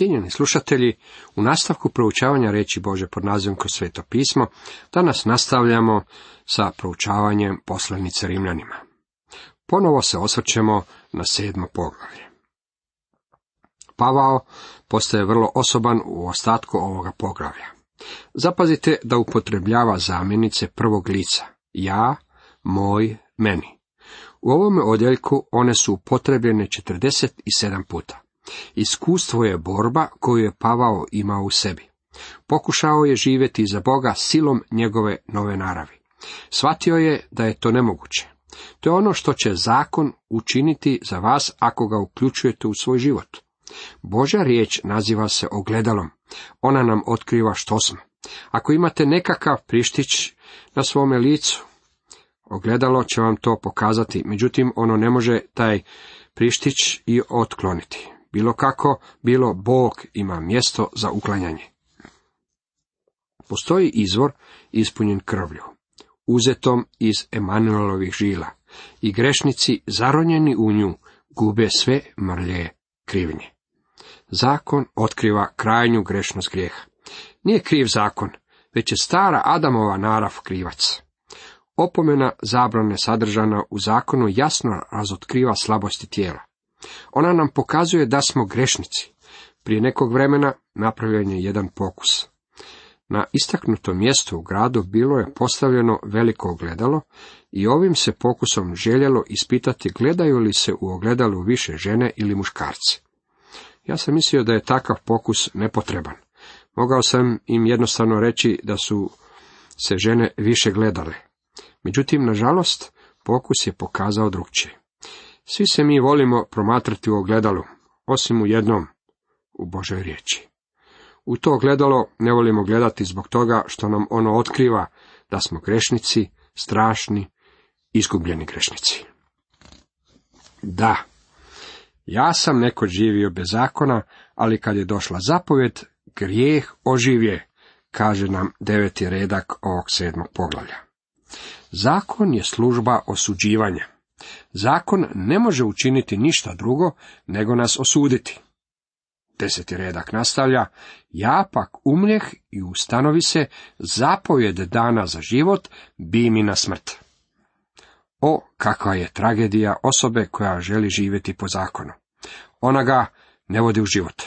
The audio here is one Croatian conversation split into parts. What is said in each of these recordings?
Cijenjeni slušatelji, u nastavku proučavanja reći Bože pod nazivom kroz sveto pismo, danas nastavljamo sa proučavanjem poslanice Rimljanima. Ponovo se osvrćemo na sedmo poglavlje. Pavao postaje vrlo osoban u ostatku ovoga poglavlja. Zapazite da upotrebljava zamjenice prvog lica. Ja, moj, meni. U ovome odjeljku one su upotrebljene 47 puta. Iskustvo je borba koju je Pavao imao u sebi. Pokušao je živjeti za Boga silom njegove nove naravi. Shvatio je da je to nemoguće. To je ono što će zakon učiniti za vas ako ga uključujete u svoj život. Božja riječ naziva se ogledalom. Ona nam otkriva što smo. Ako imate nekakav prištić na svome licu, ogledalo će vam to pokazati, međutim ono ne može taj prištić i otkloniti. Bilo kako, bilo Bog ima mjesto za uklanjanje. Postoji izvor ispunjen krvlju, uzetom iz Emanuelovih žila, i grešnici zaronjeni u nju gube sve mrlje krivnje. Zakon otkriva krajnju grešnost grijeha. Nije kriv zakon, već je stara Adamova narav krivac. Opomena zabrane sadržana u zakonu jasno razotkriva slabosti tijela. Ona nam pokazuje da smo grešnici. Prije nekog vremena napravljen je jedan pokus. Na istaknutom mjestu u gradu bilo je postavljeno veliko ogledalo i ovim se pokusom željelo ispitati gledaju li se u ogledalu više žene ili muškarci. Ja sam mislio da je takav pokus nepotreban. Mogao sam im jednostavno reći da su se žene više gledale. Međutim, nažalost, pokus je pokazao drugčije. Svi se mi volimo promatrati u ogledalu, osim u jednom, u Božoj riječi. U to ogledalo ne volimo gledati zbog toga što nam ono otkriva da smo grešnici, strašni, izgubljeni grešnici. Da, ja sam neko živio bez zakona, ali kad je došla zapovjed, grijeh oživje, kaže nam deveti redak ovog sedmog poglavlja. Zakon je služba osuđivanja. Zakon ne može učiniti ništa drugo nego nas osuditi. Deseti redak nastavlja, ja pak umljeh i ustanovi se zapovjed dana za život, bi mi na smrt. O, kakva je tragedija osobe koja želi živjeti po zakonu. Ona ga ne vodi u život.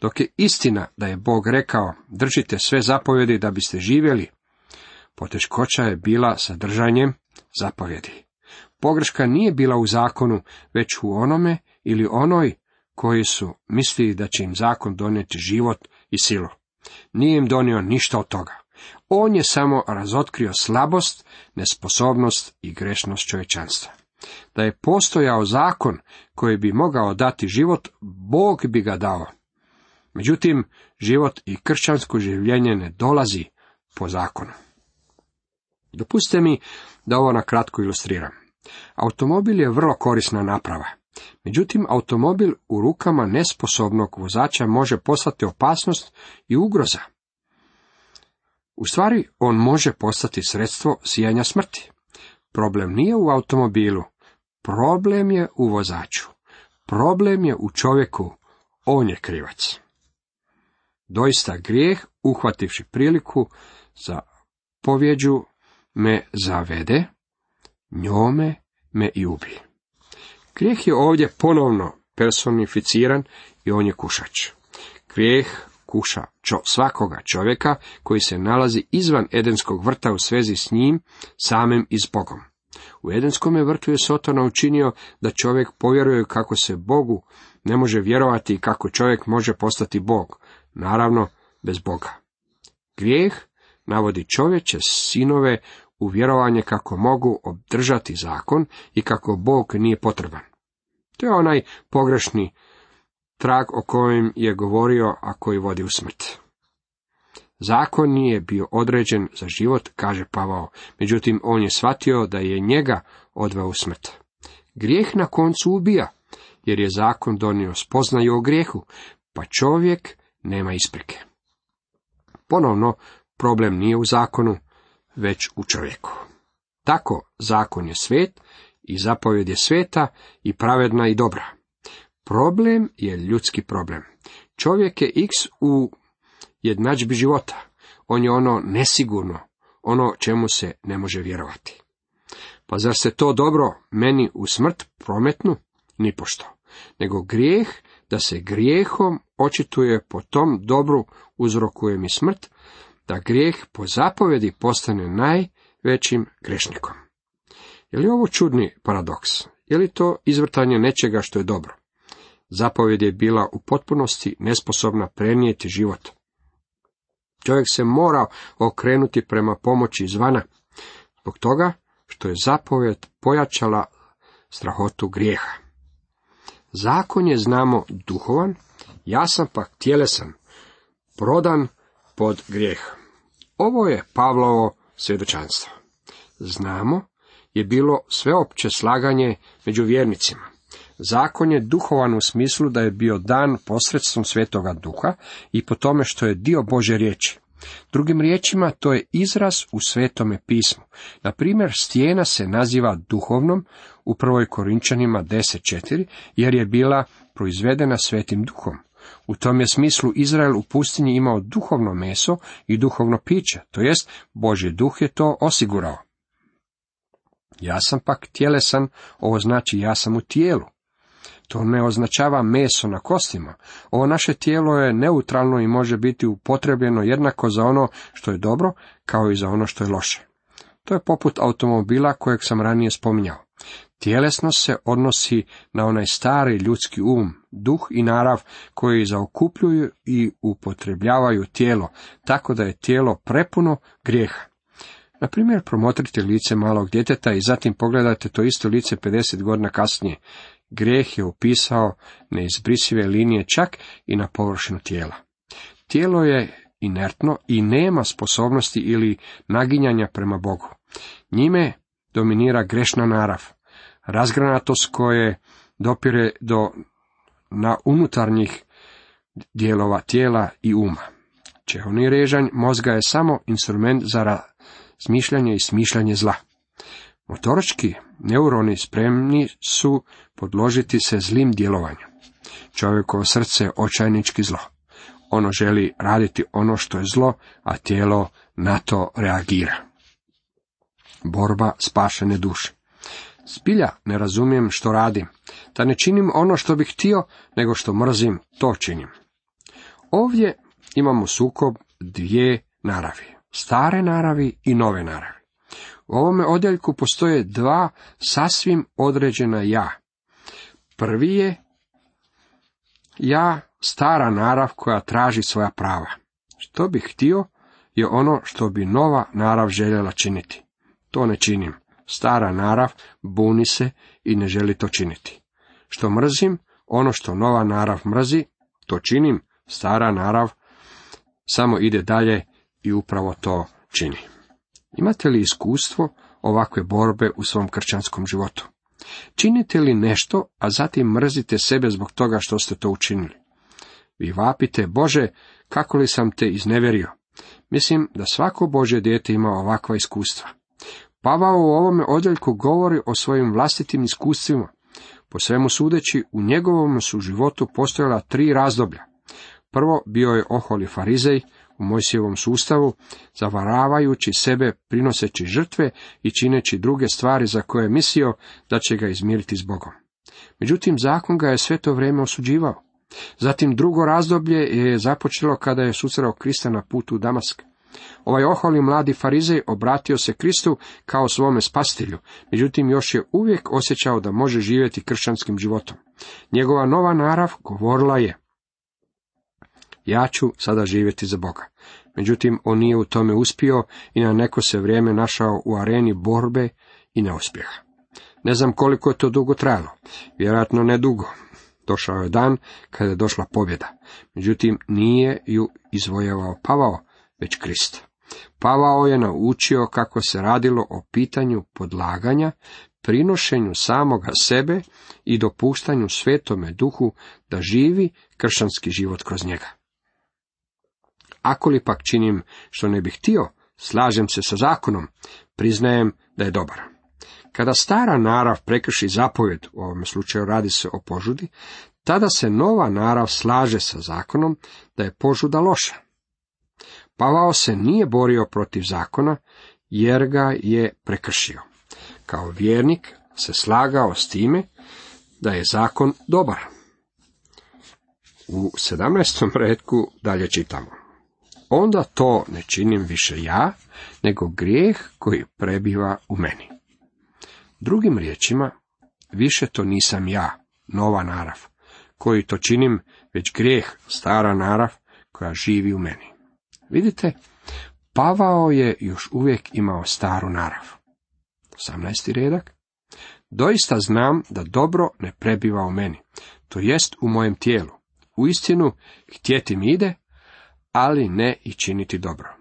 Dok je istina da je Bog rekao, držite sve zapovjedi da biste živjeli, poteškoća je bila sa držanjem zapovjedi. Pogreška nije bila u zakonu, već u onome ili onoj koji su mislili da će im zakon donijeti život i silu. Nije im donio ništa od toga. On je samo razotkrio slabost, nesposobnost i grešnost čovječanstva. Da je postojao zakon koji bi mogao dati život, Bog bi ga dao. Međutim, život i kršćansko življenje ne dolazi po zakonu. Dopustite mi da ovo na kratko ilustriram. Automobil je vrlo korisna naprava. Međutim, automobil u rukama nesposobnog vozača može postati opasnost i ugroza. U stvari, on može postati sredstvo sijanja smrti. Problem nije u automobilu, problem je u vozaču. Problem je u čovjeku, on je krivac. Doista grijeh, uhvativši priliku za povjeđu, me zavede, njome me i ubi. Grijeh je ovdje ponovno personificiran i on je kušač. Grijeh kuša čo, svakoga čovjeka koji se nalazi izvan Edenskog vrta u svezi s njim, samim i s Bogom. U Edenskom vrtu je Sotona učinio da čovjek povjeruje kako se Bogu ne može vjerovati i kako čovjek može postati Bog, naravno bez Boga. Grijeh navodi čovječe sinove u vjerovanje kako mogu obdržati zakon i kako Bog nije potreban. To je onaj pogrešni trag o kojem je govorio, a koji vodi u smrt. Zakon nije bio određen za život, kaže Pavao, međutim on je shvatio da je njega odveo u smrt. Grijeh na koncu ubija, jer je zakon donio spoznaju o grijehu, pa čovjek nema isprike. Ponovno, problem nije u zakonu, već u čovjeku. Tako zakon je svet i zapovjed je sveta i pravedna i dobra. Problem je ljudski problem. Čovjek je x u jednadžbi života. On je ono nesigurno, ono čemu se ne može vjerovati. Pa zar se to dobro meni u smrt prometnu? Nipošto. Nego grijeh, da se grijehom očituje po tom dobru uzrokuje mi smrt, da grijeh po zapovjedi postane najvećim grešnikom. Je li ovo čudni paradoks? Je li to izvrtanje nečega što je dobro? Zapovjed je bila u potpunosti nesposobna prenijeti život. Čovjek se mora okrenuti prema pomoći izvana, zbog toga što je zapovjed pojačala strahotu grijeha. Zakon je, znamo, duhovan, ja sam pak tjelesan, prodan pod grijeh. Ovo je Pavlovo svjedočanstvo. Znamo, je bilo sveopće slaganje među vjernicima. Zakon je duhovan u smislu da je bio dan posredstvom svetoga duha i po tome što je dio Bože riječi. Drugim riječima, to je izraz u svetome pismu. Na primjer, stijena se naziva duhovnom u prvoj Korinčanima 10.4, jer je bila proizvedena svetim duhom. U tom je smislu Izrael u pustinji imao duhovno meso i duhovno piće, to jest Božji duh je to osigurao. Ja sam pak tjelesan, ovo znači ja sam u tijelu. To ne označava meso na kostima. Ovo naše tijelo je neutralno i može biti upotrebljeno jednako za ono što je dobro, kao i za ono što je loše. To je poput automobila kojeg sam ranije spominjao. Tjelesnost se odnosi na onaj stari ljudski um, duh i narav koji zaokupljuju i upotrebljavaju tijelo, tako da je tijelo prepuno grijeha. Na primjer, promotrite lice malog djeteta i zatim pogledajte to isto lice 50 godina kasnije. Grijeh je upisao neizbrisive linije čak i na površinu tijela. Tijelo je inertno i nema sposobnosti ili naginjanja prema Bogu. Njime dominira grešna narav, razgranatost koje dopire do na unutarnjih dijelova tijela i uma. Čehovni režanj mozga je samo instrument za razmišljanje i smišljanje zla. Motorički neuroni spremni su podložiti se zlim djelovanjem. Čovjekovo srce je očajnički zlo. Ono želi raditi ono što je zlo, a tijelo na to reagira. Borba spašene duše. Zbilja ne razumijem što radim, da ne činim ono što bih htio, nego što mrzim, to činim. Ovdje imamo sukob dvije naravi, stare naravi i nove naravi. U ovome odjeljku postoje dva sasvim određena ja. Prvi je ja, stara narav koja traži svoja prava. Što bih htio je ono što bi nova narav željela činiti. To ne činim. Stara narav buni se i ne želi to činiti. Što mrzim, ono što nova narav mrzi, to činim. Stara narav samo ide dalje i upravo to čini. Imate li iskustvo ovakve borbe u svom kršćanskom životu? Činite li nešto, a zatim mrzite sebe zbog toga što ste to učinili? Vi vapite, Bože, kako li sam te izneverio? Mislim da svako Bože dijete ima ovakva iskustva. Pavao u ovome odjeljku govori o svojim vlastitim iskustvima. Po svemu sudeći, u njegovom su životu postojala tri razdoblja. Prvo bio je oholi farizej u Mojsijevom sustavu, zavaravajući sebe, prinoseći žrtve i čineći druge stvari za koje je mislio da će ga izmiriti s Bogom. Međutim, zakon ga je sve to vrijeme osuđivao. Zatim drugo razdoblje je započelo kada je susreo Krista na putu u Damask. Ovaj oholi mladi farizej obratio se Kristu kao svome spastilju, međutim još je uvijek osjećao da može živjeti kršćanskim životom. Njegova nova narav govorila je, ja ću sada živjeti za Boga. Međutim, on nije u tome uspio i na neko se vrijeme našao u areni borbe i neuspjeha. Ne znam koliko je to dugo trajalo, vjerojatno ne dugo. Došao je dan kada je došla pobjeda. Međutim, nije ju izvojevao Pavao, već Krist. Pavao je naučio kako se radilo o pitanju podlaganja, prinošenju samoga sebe i dopuštanju svetome duhu da živi kršćanski život kroz njega. Ako li pak činim što ne bih htio, slažem se sa zakonom, priznajem da je dobar. Kada stara narav prekrši zapovjed, u ovom slučaju radi se o požudi, tada se nova narav slaže sa zakonom da je požuda loša. Pavao se nije borio protiv zakona, jer ga je prekršio. Kao vjernik se slagao s time da je zakon dobar. U 17. redku dalje čitamo. Onda to ne činim više ja, nego grijeh koji prebiva u meni. Drugim riječima, više to nisam ja, nova narav, koji to činim, već grijeh, stara narav, koja živi u meni. Vidite, Pavao je još uvijek imao staru narav. 18. redak. Doista znam da dobro ne prebiva u meni, to jest u mojem tijelu. U istinu, htjeti mi ide, ali ne i činiti dobro.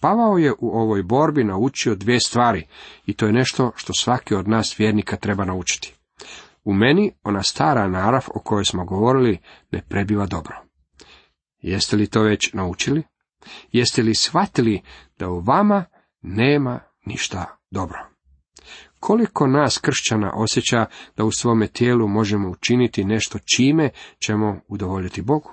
Pavao je u ovoj borbi naučio dvije stvari i to je nešto što svaki od nas vjernika treba naučiti. U meni ona stara narav o kojoj smo govorili ne prebiva dobro. Jeste li to već naučili? Jeste li shvatili da u vama nema ništa dobro? Koliko nas kršćana osjeća da u svome tijelu možemo učiniti nešto čime ćemo udovoljiti Bogu?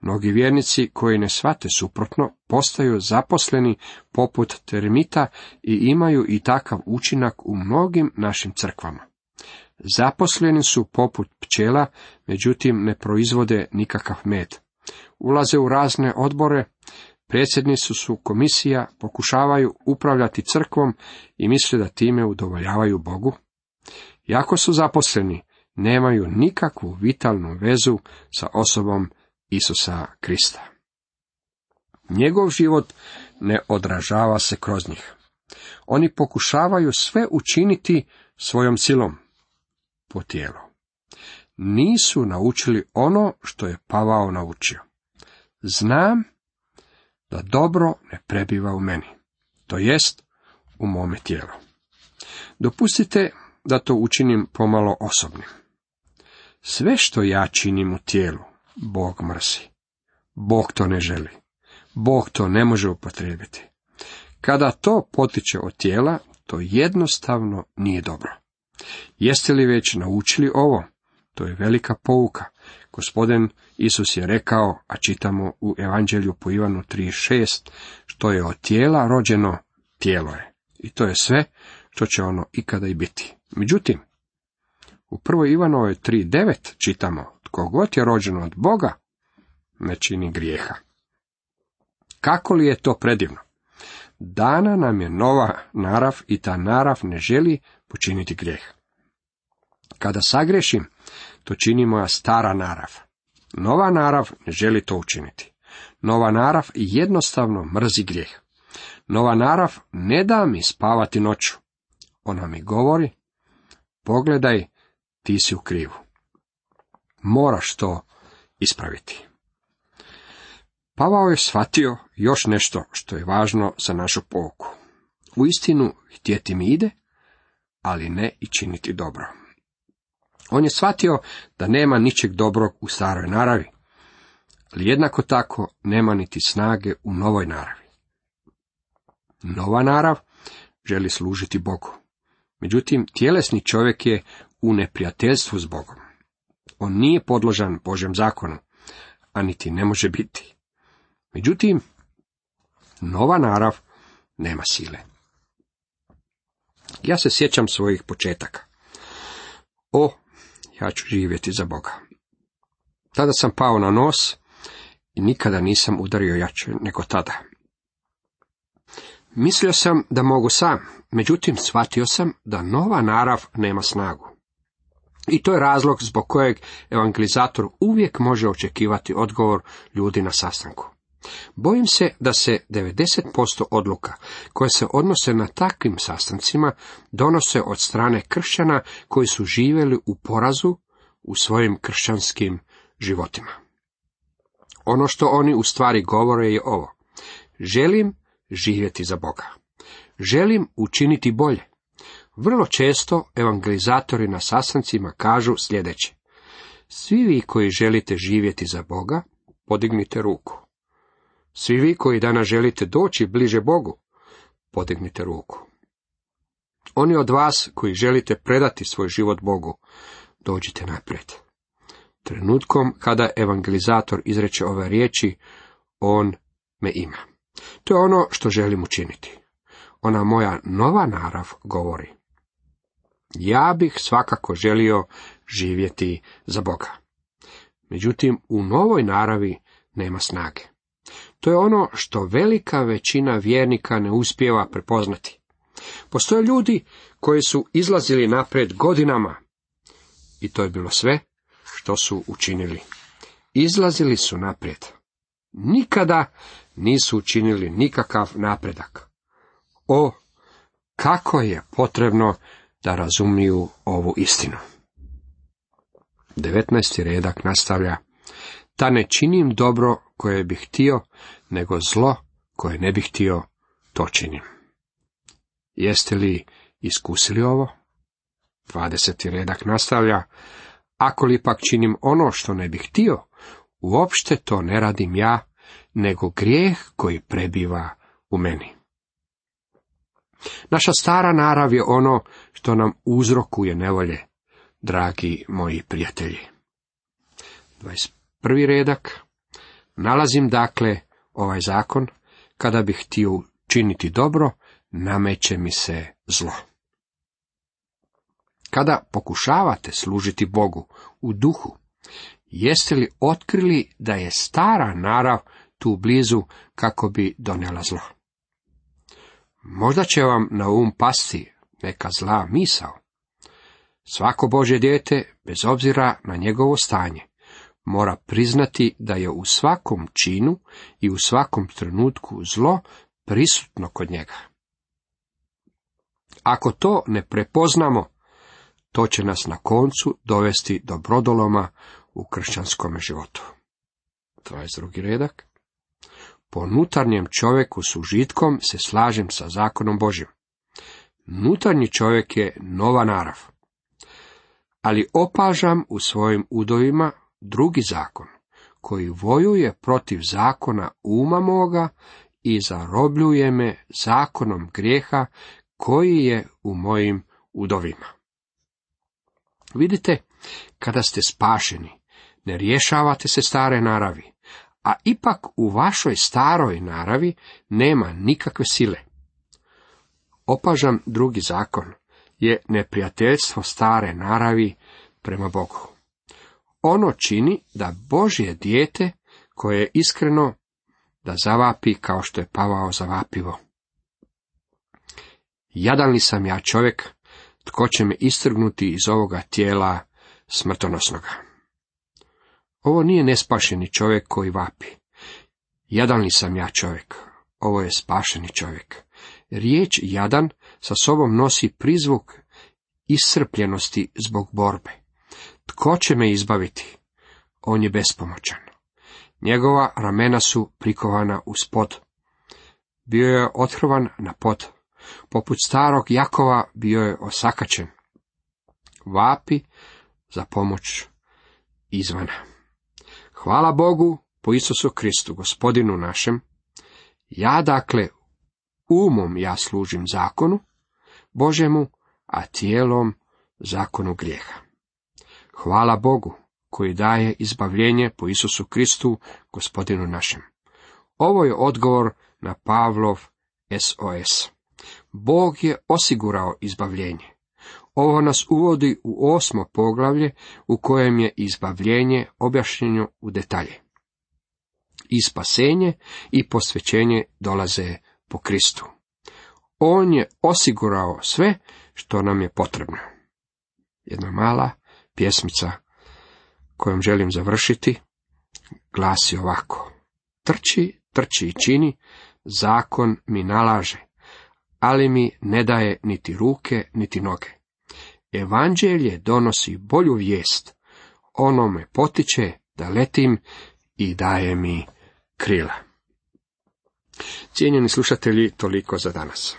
Mnogi vjernici koji ne shvate suprotno postaju zaposleni poput termita i imaju i takav učinak u mnogim našim crkvama. Zaposleni su poput pčela, međutim ne proizvode nikakav med. Ulaze u razne odbore, predsjednici su komisija, pokušavaju upravljati crkvom i misle da time udovoljavaju Bogu. Jako su zaposleni, nemaju nikakvu vitalnu vezu sa osobom Isusa Krista. Njegov život ne odražava se kroz njih. Oni pokušavaju sve učiniti svojom silom po tijelu. Nisu naučili ono što je Pavao naučio. Znam da dobro ne prebiva u meni, to jest u mome tijelu. Dopustite da to učinim pomalo osobnim. Sve što ja činim u tijelu, Bog mrsi. Bog to ne želi. Bog to ne može upotrijebiti. Kada to potiče od tijela, to jednostavno nije dobro. Jeste li već naučili ovo? To je velika pouka. Gospodin Isus je rekao, a čitamo u Evanđelju po Ivanu 3.6, što je od tijela rođeno, tijelo je. I to je sve što će ono ikada i biti. Međutim, u prvoj Ivanovoj 3.9 čitamo, tko god je rođen od Boga, ne čini grijeha. Kako li je to predivno? Dana nam je nova narav i ta narav ne želi počiniti grijeh. Kada sagrešim, to čini moja stara narav. Nova narav ne želi to učiniti. Nova narav jednostavno mrzi grijeh. Nova narav ne da mi spavati noću. Ona mi govori, pogledaj, ti si u krivu. Moraš to ispraviti. Pavao je shvatio još nešto što je važno za našu pouku. U istinu htjeti mi ide, ali ne i činiti dobro. On je shvatio da nema ničeg dobrog u staroj naravi, ali jednako tako nema niti snage u novoj naravi. Nova narav želi služiti Bogu. Međutim, tjelesni čovjek je u neprijateljstvu s Bogom. On nije podložan Božem zakonu, a niti ne može biti. Međutim, nova narav nema sile. Ja se sjećam svojih početaka. O, ja ću živjeti za Boga. Tada sam pao na nos i nikada nisam udario jače nego tada. Mislio sam da mogu sam, međutim shvatio sam da nova narav nema snagu. I to je razlog zbog kojeg evangelizator uvijek može očekivati odgovor ljudi na sastanku. Bojim se da se 90% odluka koje se odnose na takvim sastancima donose od strane kršćana koji su živjeli u porazu u svojim kršćanskim životima. Ono što oni u stvari govore je ovo. Želim živjeti za Boga. Želim učiniti bolje. Vrlo često evangelizatori na sastancima kažu sljedeće. Svi vi koji želite živjeti za Boga, podignite ruku. Svi vi koji danas želite doći bliže Bogu, podignite ruku. Oni od vas koji želite predati svoj život Bogu, dođite naprijed. Trenutkom kada evangelizator izreče ove riječi, on me ima. To je ono što želim učiniti. Ona moja nova narav govori. Ja bih svakako želio živjeti za Boga. Međutim, u novoj naravi nema snage. To je ono što velika većina vjernika ne uspijeva prepoznati. Postoje ljudi koji su izlazili napred godinama i to je bilo sve što su učinili. Izlazili su naprijed. Nikada nisu učinili nikakav napredak. O, kako je potrebno da razumiju ovu istinu. 19. redak nastavlja, da ne činim dobro koje bih htio, nego zlo koje ne bih htio, to činim. Jeste li iskusili ovo? 20. redak nastavlja, ako li pak činim ono što ne bih htio, uopšte to ne radim ja, nego grijeh koji prebiva u meni. Naša stara narav je ono što nam uzrokuje nevolje, dragi moji prijatelji. 21. redak. Nalazim dakle ovaj zakon, kada bih htio činiti dobro, nameće mi se zlo. Kada pokušavate služiti Bogu u duhu, jeste li otkrili da je stara narav tu blizu kako bi donijela zlo? Možda će vam na um pasti neka zla misao. Svako Bože dijete, bez obzira na njegovo stanje, mora priznati da je u svakom činu i u svakom trenutku zlo prisutno kod njega. Ako to ne prepoznamo, to će nas na koncu dovesti do brodoloma u kršćanskom životu. 22. redak. Po unutarnjem čovjeku s užitkom se slažem sa zakonom Božim. Nutarnji čovjek je nova narav. Ali opažam u svojim udovima drugi zakon, koji vojuje protiv zakona uma moga i zarobljuje me zakonom grijeha koji je u mojim udovima. Vidite, kada ste spašeni, ne rješavate se stare naravi, a ipak u vašoj staroj naravi nema nikakve sile. Opažam drugi zakon je neprijateljstvo stare naravi prema Bogu. Ono čini da Božje dijete koje je iskreno da zavapi kao što je Pavao zavapivo. Jadan li sam ja čovjek, tko će me istrgnuti iz ovoga tijela smrtonosnoga? Ovo nije nespašeni čovjek koji vapi. Jadan li sam ja čovjek? Ovo je spašeni čovjek. Riječ jadan sa sobom nosi prizvuk iscrpljenosti zbog borbe. Tko će me izbaviti? On je bespomoćan. Njegova ramena su prikovana uz pod. Bio je othrvan na pod. Poput starog Jakova bio je osakačen. Vapi za pomoć izvana. Hvala Bogu po Isusu Kristu, gospodinu našem. Ja dakle umom ja služim zakonu Božemu, a tijelom zakonu grijeha. Hvala Bogu koji daje izbavljenje po Isusu Kristu, gospodinu našem. Ovo je odgovor na Pavlov SOS. Bog je osigurao izbavljenje. Ovo nas uvodi u osmo poglavlje u kojem je izbavljenje objašnjeno u detalje. I spasenje i posvećenje dolaze po Kristu. On je osigurao sve što nam je potrebno. Jedna mala pjesmica kojom želim završiti glasi ovako. Trči, trči i čini, zakon mi nalaže, ali mi ne daje niti ruke, niti noge. Evanđelje donosi bolju vijest, ono me potiče da letim i daje mi krila. Cijenjeni slušatelji, toliko za danas.